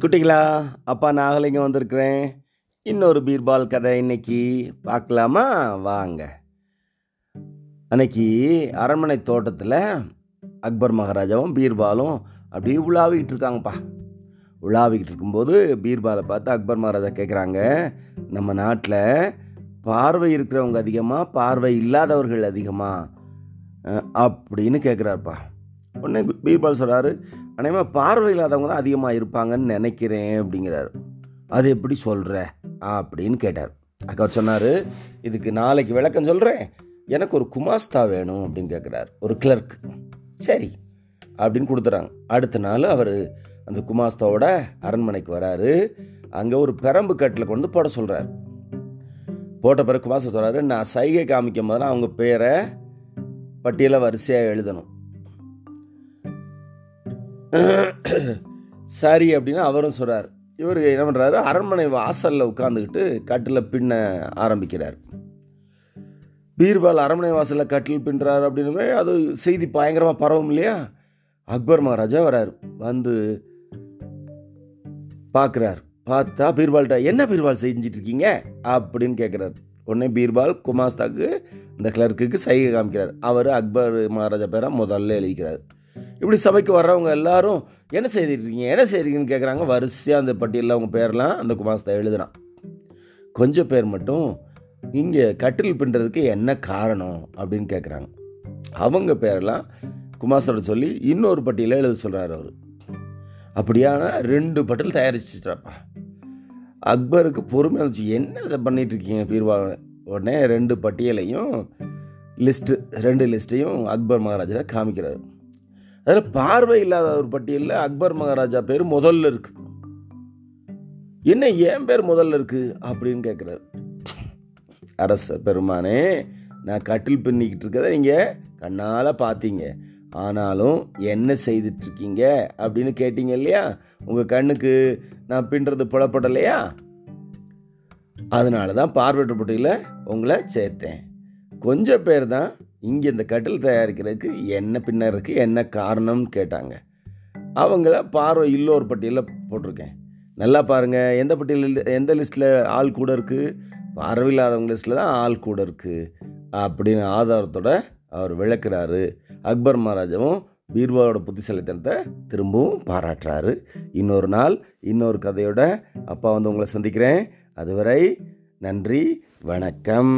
குட்டிங்களா அப்பா நாகலிங்க வந்திருக்கிறேன். இன்னொரு பீர்பால் கதை இன்னைக்கு பார்க்கலாமா? வாங்க. அன்னைக்கு அரண்மனை தோட்டத்தில் அக்பர் மகாராஜாவும் பீர்பாலும் அப்படியே உலாவிக்கிட்டு இருக்காங்கப்பா. உலாவிக்கிட்டு இருக்கும்போது பீர்பாலை பார்த்து அக்பர் மகாராஜா கேட்குறாங்க நம்ம நாட்டில் பார்வை இருக்கிறவங்க அதிகமாக பார்வை இல்லாதவர்கள் அதிகமாக அப்படின்னு கேட்குறாருப்பா உடனே பீர்பால் சொல்கிறாரு அநேகமாக பார்வை இல்லாதவங்க தான் அதிகமாக இருப்பாங்கன்னு நினைக்கிறேன் அப்படிங்கிறாரு. அது எப்படி சொல்கிற அப்படின்னு கேட்டார். அக்கா சொன்னார் இதுக்கு நாளைக்கு விளக்கம் சொல்கிறேன் எனக்கு ஒரு குமாஸ்தா வேணும் அப்படின்னு கேட்குறாரு ஒரு கிளர்க் சரி அப்படின்னு கொடுத்துறாங்க. அடுத்த நாள் அவர் அந்த குமாஸ்தாவோட அரண்மனைக்கு வராரு. அங்கே ஒரு பெரம்பு கட்டில் கொண்டு போட சொல்கிறார் போட்ட பிறகு குமாஸ்தா சொல்கிறாரு நான் சைகை காமிக்கும் போதெல்லாம் அவங்க பேரை பட்டியலை வரிசையாக எழுதணும். சரி அப்படின்னு அவரும் சொல்கிறார் இவர் என்ன பண்ணுறாரு அரண்மனை வாசலில் உட்காந்துக்கிட்டு கட்டில் பின்ன ஆரம்பிக்கிறார். பீர்பால் அரண்மனை வாசலில் கட்டில் பின்னுறாரு அப்படின்னு அது செய்தி பயங்கரமாக பரவும் இல்லையா? அக்பர் மகாராஜா வர்றார் வந்து பார்க்குறார் பார்த்தா பீர்பால்கிட்ட என்ன பீர்பால் செஞ்சிட்டு இருக்கீங்க அப்படின்னு கேட்குறாரு உடனே பீர்பால் குமாஸ்தாக்கு இந்த கிளர்க்குக்கு சைகை காமிக்கிறார். அவர் அக்பர் மகாராஜா பேரை முதல்ல எழுதிக்கிறார். இப்படி சபைக்கு வர்றவங்க எல்லாரும் என்ன செய்திருக்கீங்க? என்ன செய்கிறீங்கன்னு கேட்குறாங்க வரிசையாக அந்த பட்டியலில் அவங்க பேர்லாம் அந்த குமாஸ்தா எழுதுகிறான் கொஞ்சம் பேர் மட்டும் இங்கே கட்டில் பின்னுறதுக்கு என்ன காரணம் அப்படின்னு கேட்குறாங்க அவங்க பேரெல்லாம் குமாஸ்தோட சொல்லி இன்னொரு பட்டியலை எழுத சொல்கிறார் அவர். அப்படியான ரெண்டு பட்டியல் தயாரிச்சிட்டாப்பா. அக்பருக்கு பொறுமையாக இருந்துச்சு. என்ன பண்ணிட்டு இருக்கீங்க? பீர்பால். உடனே ரெண்டு பட்டியலையும் லிஸ்ட்டு ரெண்டு லிஸ்ட்டையும் அக்பர் மகாராஜா காமிக்கிறார். அதில் பார்வை இல்லாத ஒரு பட்டியலில் அக்பர் மகாராஜா பேர் முதல்ல இருக்கு. என்ன ஏன் பேர் முதல்ல இருக்கு அப்படின்னு கேட்குறாரு அரச பெருமானே நான் கட்டில் பின்னிக்கிட்டு இருக்கதை நீங்கள் கண்ணால் பார்த்தீங்க ஆனாலும் என்ன செய்துட்டு இருக்கீங்க அப்படின்னு கேட்டீங்க இல்லையா? உங்கள் கண்ணுக்கு நான் பின்னுறது புலப்படலையா? அதனால தான் பார்வையற்ற போட்டியில் உங்களை சேர்த்தேன். கொஞ்சம் பேர் தான் இங்கே இந்த கட்டில் தயாரிக்கிறதுக்கு என்ன பின்னருக்கு என்ன காரணம்னு கேட்டாங்க. அவங்கள பார்வை இல்லோர் பட்டியலில் போட்டிருக்கேன். நல்லா பாருங்கள் எந்த பட்டியலில் எந்த லிஸ்ட்டில் ஆள் கூட இருக்குது பார்வை இல்லாதவங்க லிஸ்ட்டில் தான் ஆள் கூட இருக்குது அப்படின்னு ஆதாரத்தோட அவர் விளக்குறாரு. அக்பர் மகாராஜாவும் பீர்பாவோட புத்திசாலித்தனத்தை திரும்பவும் பாராட்டுறாரு. இன்னொரு நாள் இன்னொரு கதையோட அப்பா வந்து உங்களை சந்திக்கிறேன். அதுவரை நன்றி வணக்கம்.